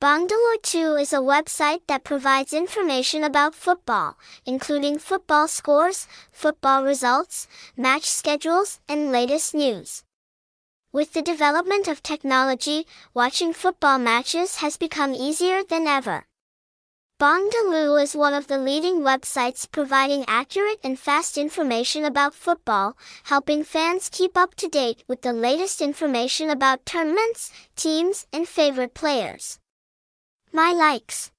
Bongdalu 2 is a website that provides information about football, including football scores, football results, match schedules, and latest news. With the development of technology, watching football matches has become easier than ever. Bongdalu is one of the leading websites providing accurate and fast information about football, helping fans keep up to date with the latest information about tournaments, teams, and favorite players. My likes